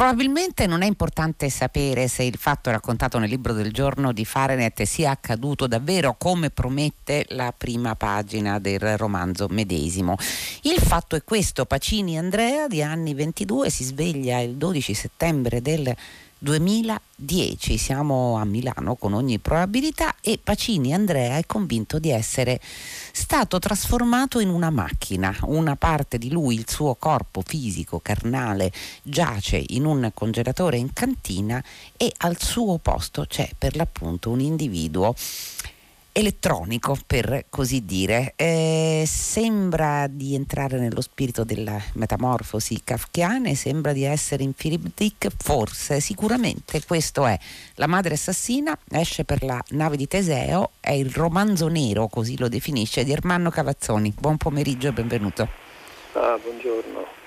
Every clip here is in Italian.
Probabilmente non è importante sapere se il fatto raccontato nel libro del giorno di Fahrenheit sia accaduto davvero come promette la prima pagina del romanzo medesimo. Il fatto è questo, Pacini Andrea di anni 22 si sveglia il 12 settembre del 2010. Siamo a Milano con ogni probabilità e Pacini Andrea è convinto di essere stato trasformato in una macchina. Una parte di lui, il suo corpo fisico, carnale, giace in un congelatore in cantina e al suo posto c'è per l'appunto un individuo elettronico per così dire. Eh, sembra di entrare nello spirito della metamorfosi kafkiane, sembra di essere in Philip Dick, forse, sicuramente questo è. La madre assassina esce per la nave di Teseo, è il romanzo nero, così lo definisce, di Ermanno Cavazzoni. Buon pomeriggio e benvenuto. Ah, buongiorno.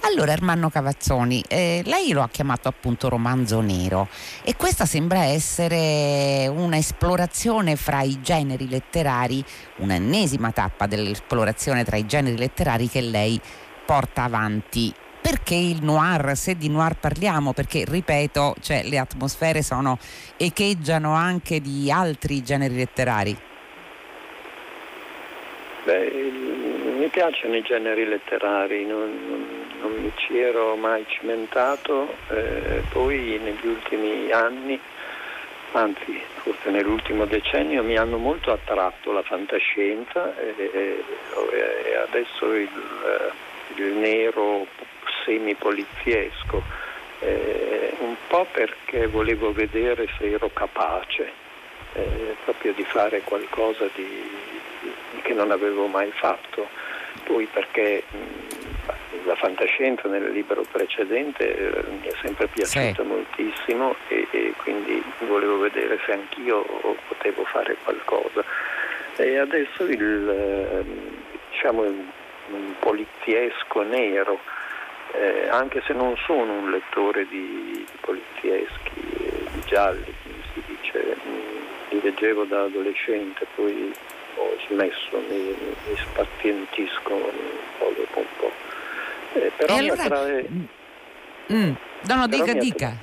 Allora, Ermanno Cavazzoni, eh, lei lo ha chiamato appunto romanzo nero e questa sembra essere un'esplorazione fra i generi letterari, un'ennesima tappa dell'esplorazione tra i generi letterari che lei porta avanti. Perché il noir, se di noir parliamo, perché ripeto, cioè, le atmosfere sono echeggiano anche di altri generi letterari? Beh, mi piacciono i generi letterari, non, non mi ci ero mai cimentato, eh, poi negli ultimi anni, anzi forse nell'ultimo decennio, mi hanno molto attratto la fantascienza e, e, e adesso il, il, nero semi-poliziesco, eh, un po' perché volevo vedere se ero capace eh, proprio di fare qualcosa di, che non avevo mai fatto, poi perché mh, la fantascienza nel libro precedente eh, mi è sempre piaciuta sì. moltissimo e, e, quindi volevo vedere se anch'io potevo fare qualcosa. E adesso il, ehm, diciamo, un poliziesco nero, eh, anche se non sono un lettore di, di polizieschi, eh, di gialli, come si dice, li leggevo da adolescente, poi ho smesso, mi, mi spazientisco un po' dopo un po'. Eh, però e allora... mi attrae... Mm. No, no, dica, mi dica.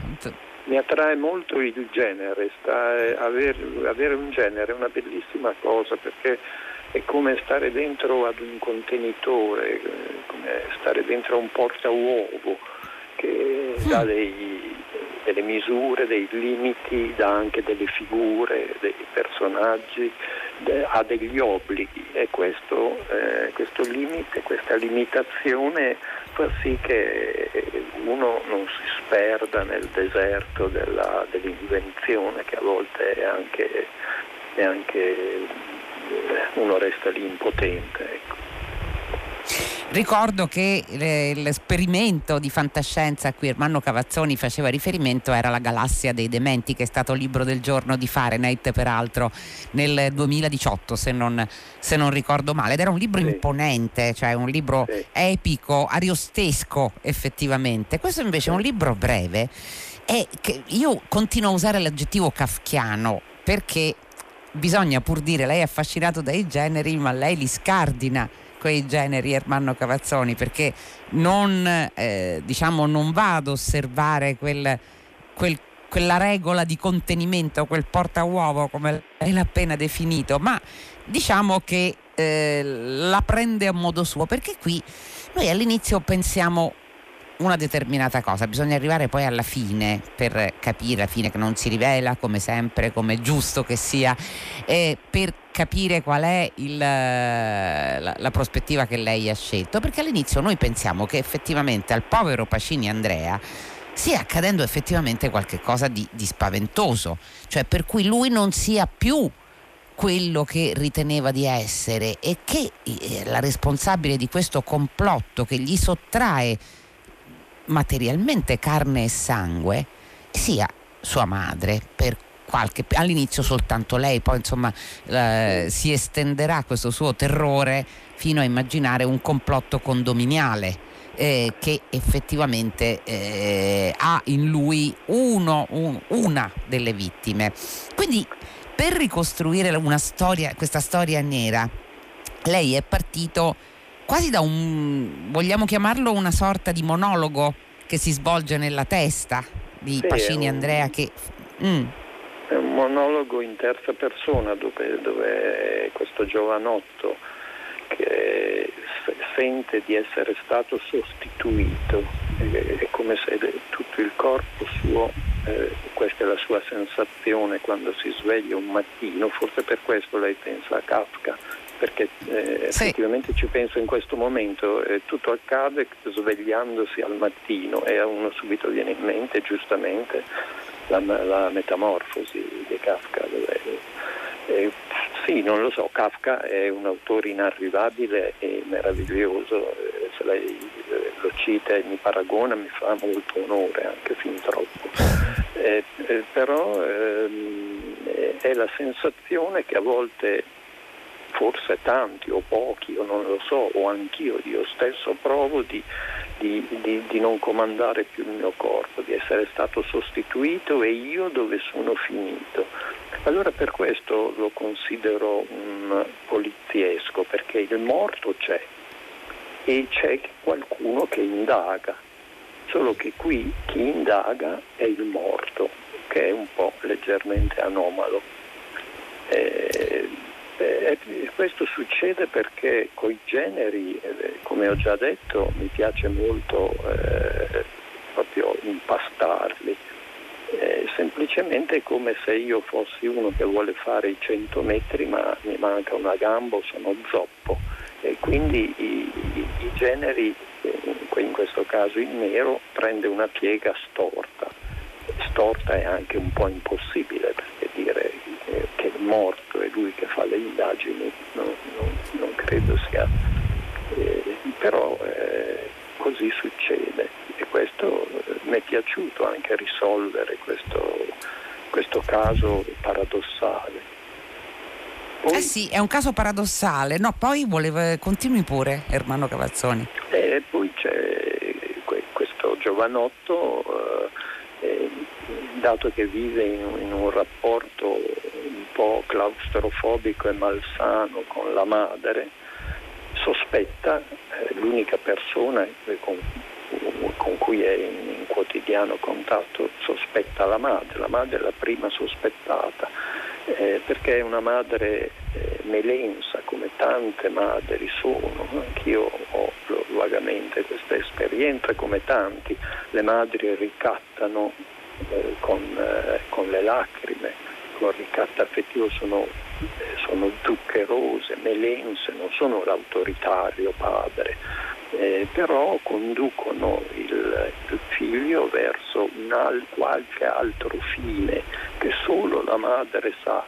Mi attrae molto il genere, sta, eh, avere, avere un genere è una bellissima cosa perché è come stare dentro ad un contenitore, eh, come stare dentro a un porta uovo che mm. dà dei, delle misure, dei limiti, dà anche delle figure, dei personaggi, ha degli obblighi e questo, eh, questo limite, questa limitazione fa sì che uno non si sperda nel deserto della, dell'invenzione che a volte è anche, è anche eh, uno resta lì impotente. Ecco. Ricordo che l'esperimento di fantascienza a cui Ermanno Cavazzoni faceva riferimento era La galassia dei dementi, che è stato il libro del giorno di Fahrenheit, peraltro nel 2018, se non, se non ricordo male. Ed era un libro sì. imponente, cioè un libro sì. epico, ariostesco effettivamente. Questo invece è un libro breve e io continuo a usare l'aggettivo kafkiano perché bisogna pur dire lei è affascinato dai generi, ma lei li scardina quei generi Ermanno Cavazzoni perché non, eh, diciamo, non va ad osservare quel, quel, quella regola di contenimento, quel porta uovo come l'ha appena definito, ma diciamo che eh, la prende a modo suo perché qui noi all'inizio pensiamo una determinata cosa, bisogna arrivare poi alla fine per capire, la fine che non si rivela come sempre, come è giusto che sia, eh, per capire qual è il, la, la, prospettiva che lei ha scelto, perché all'inizio noi pensiamo che effettivamente al povero Pacini Andrea stia accadendo effettivamente qualcosa di, di spaventoso, cioè per cui lui non sia più quello che riteneva di essere e che eh, la responsabile di questo complotto che gli sottrae materialmente carne e sangue sia sua madre per qualche all'inizio soltanto lei poi insomma eh, si estenderà questo suo terrore fino a immaginare un complotto condominiale eh, che effettivamente eh, ha in lui uno, un, una delle vittime. Quindi per ricostruire storia questa storia nera lei è partito quasi da un, vogliamo chiamarlo una sorta di monologo che si svolge nella testa di sì, Pacini un, Andrea che... Mm. È un monologo in terza persona dove, dove questo giovanotto che sente di essere stato sostituito, è come se tutto il corpo suo, eh, questa è la sua sensazione quando si sveglia un mattino, forse per questo lei pensa a Kafka, perché eh, sì. effettivamente ci penso in questo momento, eh, tutto accade svegliandosi al mattino e a uno subito viene in mente giustamente la, la metamorfosi di Kafka. Eh, sì, non lo so, Kafka è un autore inarrivabile e meraviglioso, eh, se lei eh, lo cita e mi paragona mi fa molto onore, anche fin troppo. Eh, eh, però ehm, è la sensazione che a volte forse tanti o pochi, o non lo so, o anch'io, io stesso provo di, di, di, di, non comandare più il mio corpo, di essere stato sostituito e io dove sono finito. Allora per questo lo considero un poliziesco, perché il morto c'è e c'è qualcuno che indaga, solo che qui chi indaga è il morto, che è un po' leggermente anomalo. Eh, eh, questo succede perché con i generi, eh, come ho già detto, mi piace molto eh, proprio impastarli. Eh, semplicemente come se io fossi uno che vuole fare i 100 metri ma mi manca una gamba o sono zoppo e quindi i, i, i generi, eh, in questo caso il nero, prende una piega storta. Storta è anche un po' impossibile perché dire eh, che è morto lui che fa le indagini non, non, non credo sia... Eh, però eh, così succede e questo eh, mi è piaciuto anche risolvere questo, questo caso paradossale. Poi, eh sì, è un caso paradossale. No, poi voleva, continui pure, Ermanno Cavazzoni. E poi c'è questo giovanotto, eh, dato che vive in, in, un rapporto po' claustrofobico e malsano con la madre, sospetta, eh, l'unica persona con con cui è in, in, quotidiano contatto sospetta la madre, la madre è la prima sospettata eh, perché è una madre eh, melensa come tante madri sono, anch'io ho vagamente questa esperienza come tanti, le madri ricattano eh, con, eh, con, le lacrime, con ricatto affettivo sono, eh, sono zuccherose, melense, non sono l'autoritario padre eh, però conducono il, il figlio verso al, qualche altro fine che solo la madre sa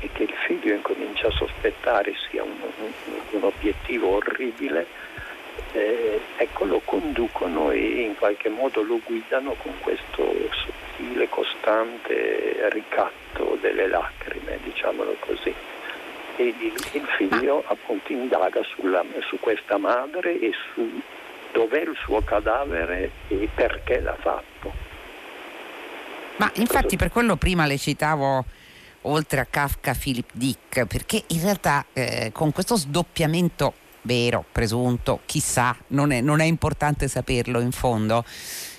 e che il figlio incomincia a sospettare sia un, un, un obiettivo orribile, eh, ecco lo conducono e in qualche modo lo guidano con questo sottile, costante ricatto delle lacrime, diciamolo così e il, figlio appunto indaga sulla, su questa madre e su dov'è il suo cadavere e perché l'ha fatto. Ma infatti per quello prima le citavo oltre a Kafka Philip Dick, perché in realtà eh, con questo sdoppiamento vero, presunto, chissà, non è, non è importante saperlo in fondo,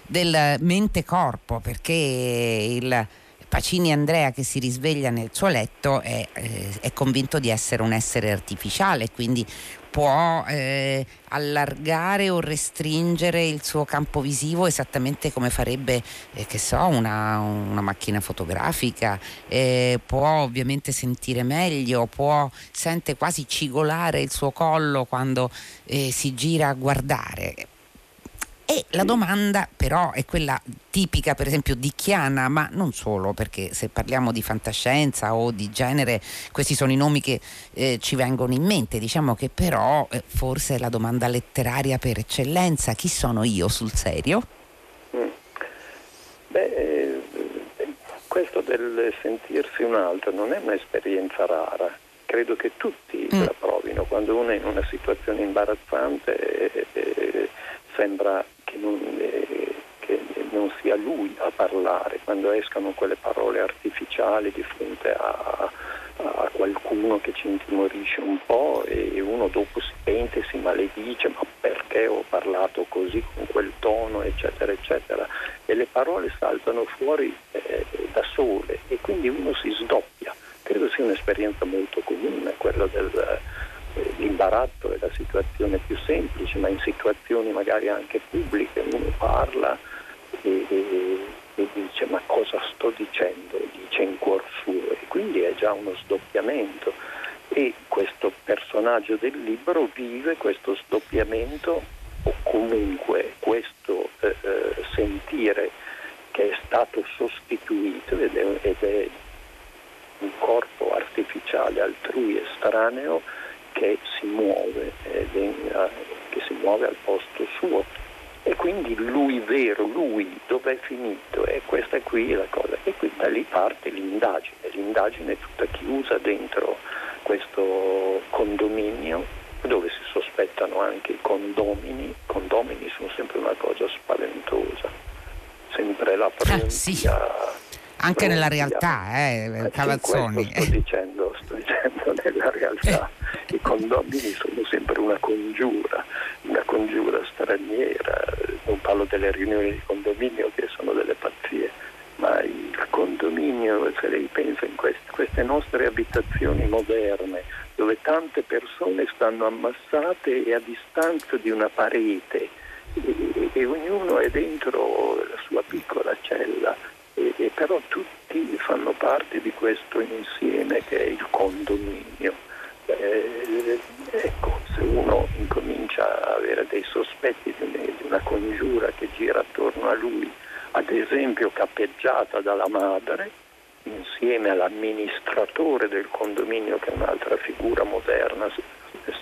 del mente-corpo, perché il Pacini Andrea che si risveglia nel suo letto è, eh, è convinto di essere un essere artificiale, quindi può eh, allargare o restringere il suo campo visivo esattamente come farebbe eh, che so, una, una macchina fotografica, eh, può ovviamente sentire meglio, può, sente quasi cigolare il suo collo quando eh, si gira a guardare. E la domanda però è quella tipica per esempio di Chiana, ma non solo, perché se parliamo di fantascienza o di genere, questi sono i nomi che eh, ci vengono in mente. Diciamo che però eh, forse è la domanda letteraria per eccellenza, chi sono io sul serio? Mm. Beh, eh, questo del sentirsi un altro non è un'esperienza rara. Credo che tutti mm. la provino quando uno è in una situazione imbarazzante eh, eh, sembra che non, eh, che non, sia lui a parlare, quando escano quelle parole artificiali di fronte a, a qualcuno che ci intimorisce un po' e uno dopo si pente si maledice ma perché ho parlato così con quel tono? eccetera eccetera. E le parole saltano fuori eh, da sole e quindi uno si sdoppia. Credo sia un'esperienza molto comune quella dell'imbarazzo eh, è la situazione più semplice ma in situazioni magari anche pubbliche uno parla e, e, e dice ma cosa sto dicendo? Dice in cuor suo. E quindi è già uno sdoppiamento. E questo personaggio del libro vive questo sdoppiamento o comunque questo eh, eh, sentire che è stato sostituito ed è, ed è, un corpo artificiale altrui estraneo che si muove, è, che si muove al posto suo. E quindi lui vero, lui dove è finito? E questa è qui la cosa. E qui da lì parte l'indagine, l'indagine è tutta chiusa dentro questo condominio dove si sospettano anche i condomini, condomini sono sempre una cosa spaventosa, sempre la prontia... Ah, sì. Anche nella realtà, eh, Cavazzoni. Sto dicendo, sto dicendo nella realtà. I condomini sono sempre una congiura, una congiura straniera. Non parlo delle riunioni di condominio che sono delle pazzie, ma il condominio, se lei pensa in queste, queste nostre abitazioni moderne, dove tante persone stanno ammassate e a distanza di una parete e, e ognuno è dentro la sua piccola cella e, e però tutti fanno parte di questo insieme che è il condominio. Eh, ecco, se uno incomincia a avere dei sospetti di una congiura che gira attorno a lui, ad esempio cappeggiata dalla madre, insieme all'amministratore del condominio che è un'altra figura moderna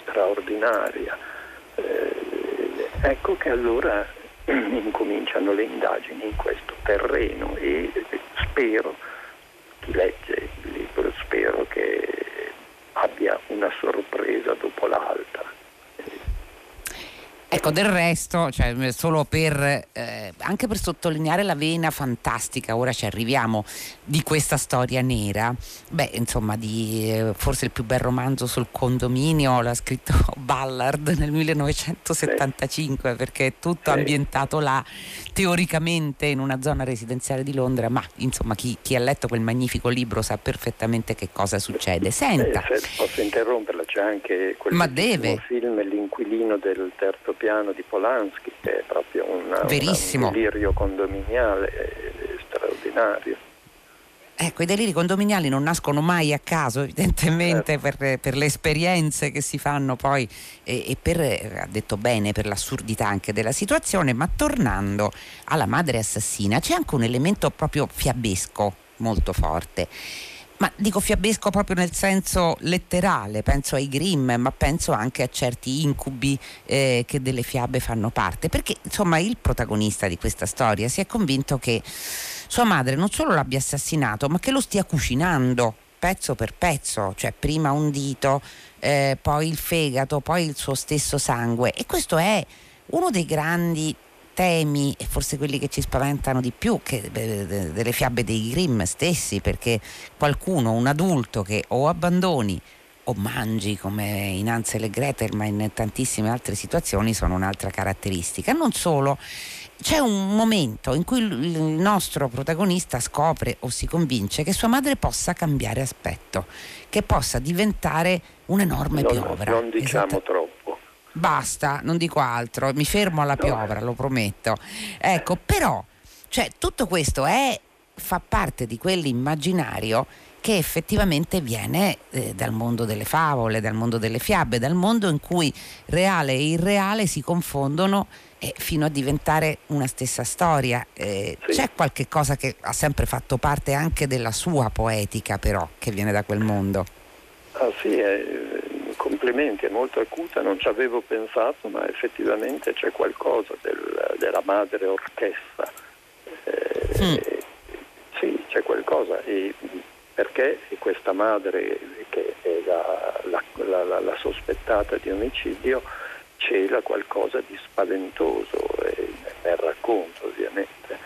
straordinaria, eh, ecco che allora incominciano le indagini in questo terreno e spero, chi legge il libro, spero che abbia una sorpresa dopo l'altra. Ecco, del resto, cioè, solo per, eh, anche per sottolineare la vena fantastica, ora ci arriviamo, di questa storia nera, beh, insomma, di, eh, forse il più bel romanzo sul condominio l'ha scritto Ballard nel 1975, perché è tutto ambientato là, teoricamente in una zona residenziale di Londra, ma insomma, chi, chi ha letto quel magnifico libro sa perfettamente che cosa succede. Senta. Eh, posso interromperla, c'è anche quel ma deve. film L'inquilino del terzo piano di Polanski, che è proprio una, un delirio condominiale straordinario. Ecco, i deliri condominiali non nascono mai a caso, evidentemente certo. per, per, le esperienze che si fanno poi e, e, per, ha detto bene, per l'assurdità anche della situazione, ma tornando alla madre assassina c'è anche un elemento proprio fiabesco molto forte ma dico fiabesco proprio nel senso letterale, penso ai Grimm, ma penso anche a certi incubi eh, che delle fiabe fanno parte, perché insomma il protagonista di questa storia si è convinto che sua madre non solo l'abbia assassinato, ma che lo stia cucinando pezzo per pezzo, cioè prima un dito, eh, poi il fegato, poi il suo stesso sangue. E questo è uno dei grandi temi e forse quelli che ci spaventano di più che delle fiabe dei Grimm stessi, perché qualcuno, un adulto che o abbandoni o mangi come in Ansel e Gretel, ma in tantissime altre situazioni sono un'altra caratteristica. Non solo, c'è un momento in cui il nostro protagonista scopre o si convince che sua madre possa cambiare aspetto, che possa diventare un'enorme non, piovra. Non diciamo esatto. troppo. Basta, non dico altro, mi fermo alla piovra, lo prometto. Ecco, però, cioè, tutto questo è, fa parte di quell'immaginario che effettivamente viene eh, dal mondo delle favole, dal mondo delle fiabe, dal mondo in cui reale e irreale si confondono eh, fino a diventare una stessa storia. Eh, sì. C'è qualche cosa che ha sempre fatto parte anche della sua poetica, però, che viene da quel mondo? Ah sì, eh, complimenti, è molto acuta, non ci avevo pensato, ma effettivamente c'è qualcosa del, della madre orchestra. Eh, mm. Sì, c'è qualcosa. E perché questa madre, che è la, la, la, la sospettata di omicidio, cela qualcosa di spaventoso eh, nel racconto ovviamente.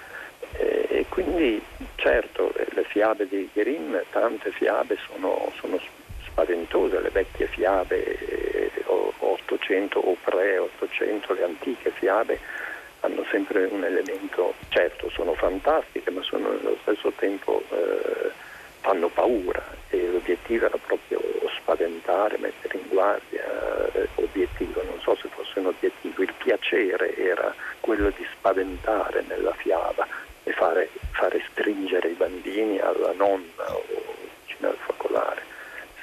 Eh, E quindi certo le fiabe di Grimm, tante fiabe sono, sono spaventose, le vecchie fiabe 800 o pre-800, le antiche fiabe hanno sempre un elemento, certo sono fantastiche ma sono allo stesso tempo eh, fanno paura e l'obiettivo era proprio spaventare, mettere in guardia, eh, obiettivo, non so se fosse un obiettivo, il piacere era quello di spaventare nella fiaba e fare, fare stringere i bambini alla nonna o vicino al focolare.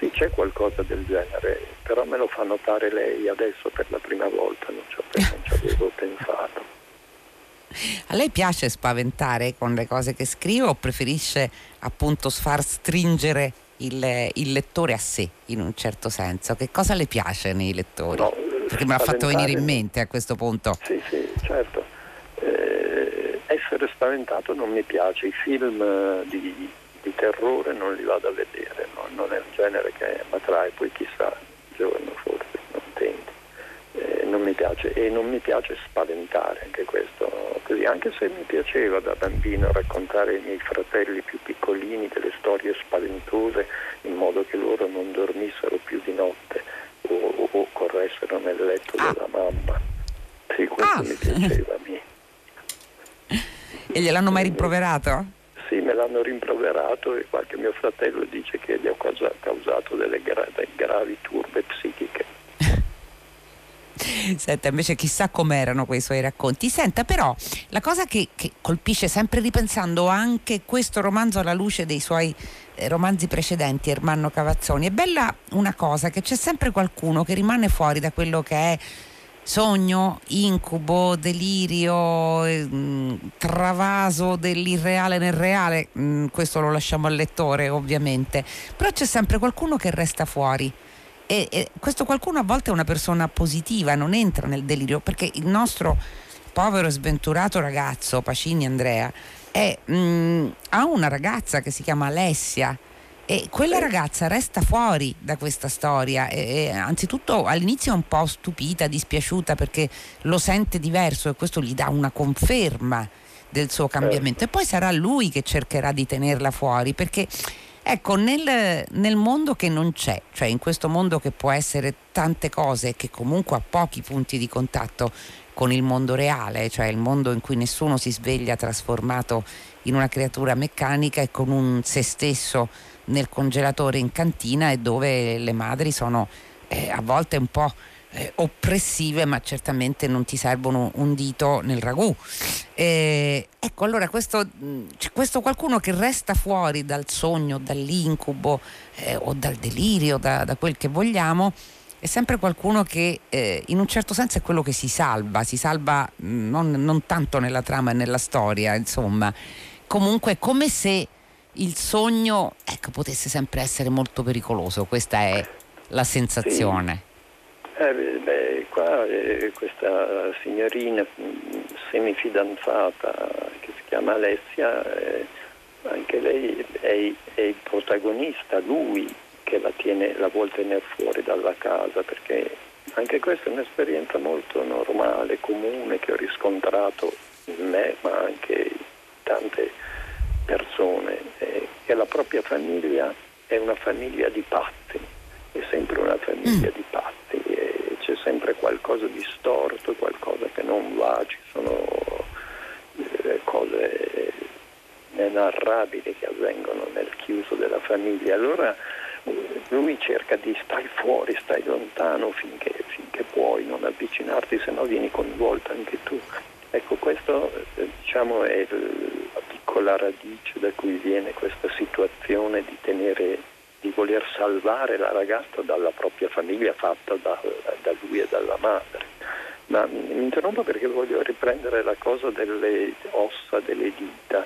Sì, c'è qualcosa del genere, però me lo fa notare lei adesso per la prima volta, non ci, non ci avevo pensato. A lei piace spaventare con le cose che scrive o preferisce appunto far stringere il, il, lettore a sé in un certo senso? Che cosa le piace nei lettori? No, Perché me l'ha fatto venire in mente a questo punto. Sì, sì, certo. Eh, essere spaventato non mi piace, i film eh, di, di terrore non li vado a vedere, no? non è un genere che attrae, poi chissà, giorno forse non tento non mi piace e non mi piace spaventare anche questo così, anche se mi piaceva da bambino raccontare ai miei fratelli più piccolini delle storie spaventose in modo che loro non dormissero più di notte o, o, o corressero nel letto ah. della mamma. Sì, questo ah. mi piaceva a me. E gliel'hanno mai rimproverato? Sì, me l'hanno rimproverato e qualche mio fratello dice che gli ho causato delle gra- gravi turbe psichiche. Senta, invece chissà com'erano quei suoi racconti. Senta, però, la cosa che, che colpisce sempre ripensando anche questo romanzo alla luce dei suoi eh, romanzi precedenti, Ermanno Cavazzoni, è bella una cosa, che c'è sempre qualcuno che rimane fuori da quello che è sogno, incubo, delirio, eh, travaso dell'irreale nel reale, mm, questo lo lasciamo al lettore ovviamente, però c'è sempre qualcuno che resta fuori. E, e questo qualcuno a volte è una persona positiva, non entra nel delirio, perché il nostro povero e sventurato ragazzo, Pacini Andrea, è, mh, mm, ha una ragazza che si chiama Alessia e quella ragazza resta fuori da questa storia. E, e, anzitutto all'inizio è un po' stupita, dispiaciuta perché lo sente diverso e questo gli dà una conferma del suo cambiamento. Certo. e poi sarà lui che cercherà di tenerla fuori perché Ecco, nel, nel, mondo che non c'è, cioè in questo mondo che può essere tante cose che comunque ha pochi punti di contatto con il mondo reale, cioè il mondo in cui nessuno si sveglia trasformato in una creatura meccanica e con un se stesso nel congelatore in cantina e dove le madri sono eh, a volte un po' eh, oppressive ma certamente non ti servono un dito nel ragù. Eh, ecco allora questo, questo qualcuno che resta fuori dal sogno, dall'incubo eh, o dal delirio, da, da, quel che vogliamo, è sempre qualcuno che eh, in un certo senso è quello che si salva, si salva non, non tanto nella trama e nella storia, insomma, comunque come se il sogno ecco, potesse sempre essere molto pericoloso, questa è la sensazione. Sì. Eh, beh, qua eh, questa signorina mm, semifidanzata che si chiama Alessia, eh, anche lei è, è, il protagonista, lui che la, tiene, la vuole tenere fuori dalla casa, perché anche questa è un'esperienza molto normale, comune, che ho riscontrato in me, ma anche tante persone, eh, che la propria famiglia è una famiglia di pazzi, è sempre una famiglia mm. di pazzi c'è sempre qualcosa di storto, qualcosa che non va, ci sono eh, cose inenarrabili che avvengono nel chiuso della famiglia. Allora eh, lui cerca di stai fuori, stai lontano finché, finché puoi, non avvicinarti, se no vieni coinvolto anche tu. Ecco, questo eh, diciamo, è la piccola radice da cui viene questa situazione di tenere di voler salvare la ragazza dalla propria famiglia fatta da, da lui e dalla madre. Ma mi interrompo perché voglio riprendere la cosa delle ossa, delle dita.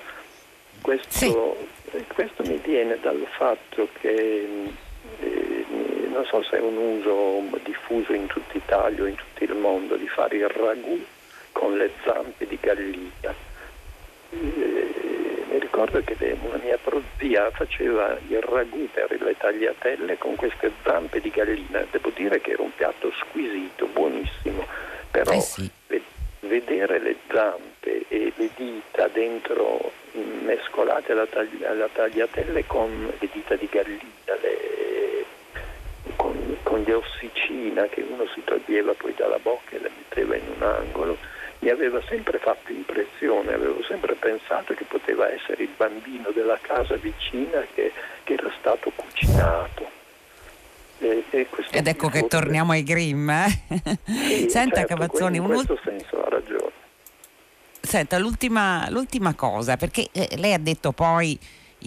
Questo, sì. questo mi viene dal fatto che eh, non so se è un uso diffuso in tutta Italia o in tutto il mondo di fare il ragù con le zampe di gallina. Eh, mi ricordo che una mia prozia faceva il ragù per le tagliatelle con queste zampe di gallina. Devo dire che era un piatto squisito, buonissimo, però eh sì. vedere le zampe e le dita dentro mescolate alla, tagli- alla tagliatelle con le dita di gallina, le, con, con, gli ossicina che uno si toglieva poi dalla bocca e le metteva in un angolo, mi aveva sempre fatto impressione, avevo sempre pensato che poteva essere il bambino della casa vicina che, che era stato cucinato. E, e Ed ecco che torniamo ai Grimm. Eh? Sì, Senta certo, Cavazzoni, in questo senso ha ragione. Senta, l'ultima, l'ultima cosa, perché eh, lei ha detto poi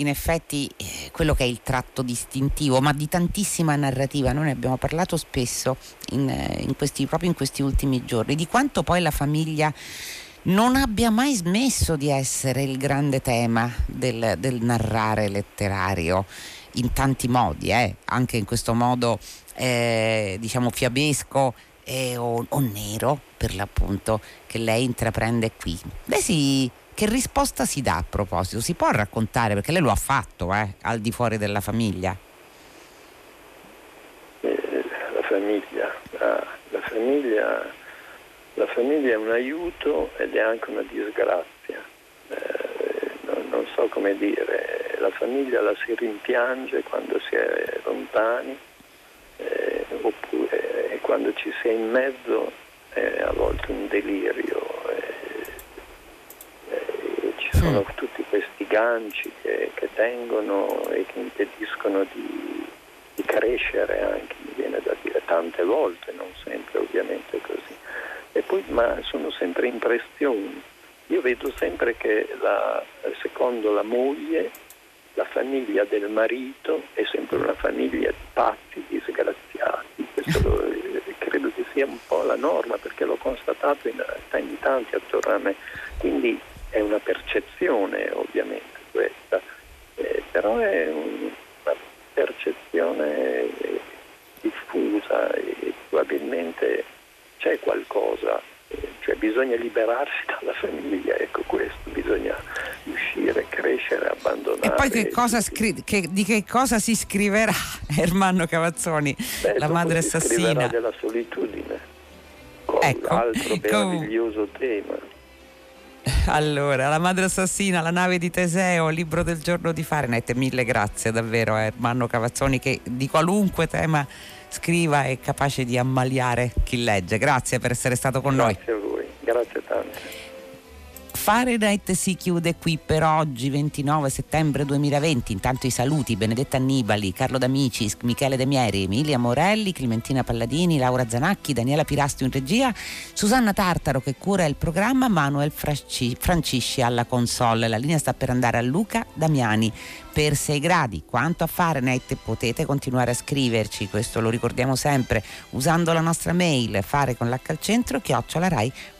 in effetti eh, quello che è il tratto distintivo, ma di tantissima narrativa, noi ne abbiamo parlato spesso in, eh, in questi, proprio in questi ultimi giorni, di quanto poi la famiglia non abbia mai smesso di essere il grande tema del, del narrare letterario in tanti modi, eh? anche in questo modo eh, diciamo fiabesco eh, o, o, nero per l'appunto che lei intraprende qui. Lei si, che risposta si dà a proposito? Si può raccontare perché lei lo ha fatto eh, al di fuori della famiglia? Eh, la famiglia, la, la famiglia, la famiglia è un aiuto ed è anche una disgrazia. Eh, non, non so come dire, la famiglia la si rimpiange quando si è lontani eh, oppure eh, quando ci si è in mezzo è a volte un delirio. Sono tutti questi ganci che, che, tengono e che impediscono di, di crescere anche, mi viene da dire tante volte, non sempre ovviamente così. E poi, ma sono sempre impressioni. Io vedo sempre che la, secondo la moglie la famiglia del marito è sempre una famiglia di pazzi, disgraziati. Questo lo, eh, credo che sia un po' la norma perché l'ho constatato in, in tanti attorno a me. Quindi è una percezione ovviamente questa, eh, però è un, una percezione diffusa e probabilmente c'è qualcosa cioè bisogna liberarsi dalla famiglia, ecco questo, bisogna uscire, crescere, abbandonare. E poi che cosa scri- che, di che cosa si scriverà Ermanno Cavazzoni, Beh, la madre si assassina? della solitudine, con ecco. altro meraviglioso tema. Allora, La madre assassina, La nave di Teseo, Libro del giorno di Fahrenheit, mille grazie davvero a Ermanno Cavazzoni che di qualunque tema scriva è capace di ammaliare chi legge. Grazie per essere stato con Grazie noi. Grazie a voi, grazie tanto. Fahrenheit si chiude qui per oggi, 29 settembre 2020. Intanto i saluti: Benedetta Annibali, Carlo D'Amicis, Michele De Mieri, Emilia Morelli, Clementina Palladini, Laura Zanacchi, Daniela Pirasti in regia, Susanna Tartaro che cura il programma, Manuel Francisci alla console. La linea sta per andare a Luca Damiani per 6 gradi. Quanto a Fahrenheit potete continuare a scriverci, questo lo ricordiamo sempre, usando la nostra mail fare con l'H al centro chiocciolarai.it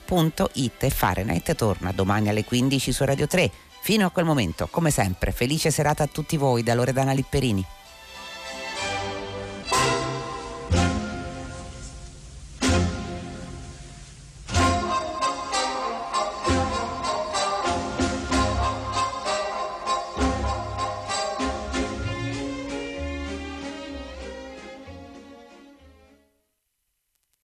e Fahrenheit torna domani alle 15 su Radio 3. Fino a quel momento, come sempre, felice serata a tutti voi da Loredana Lipperini.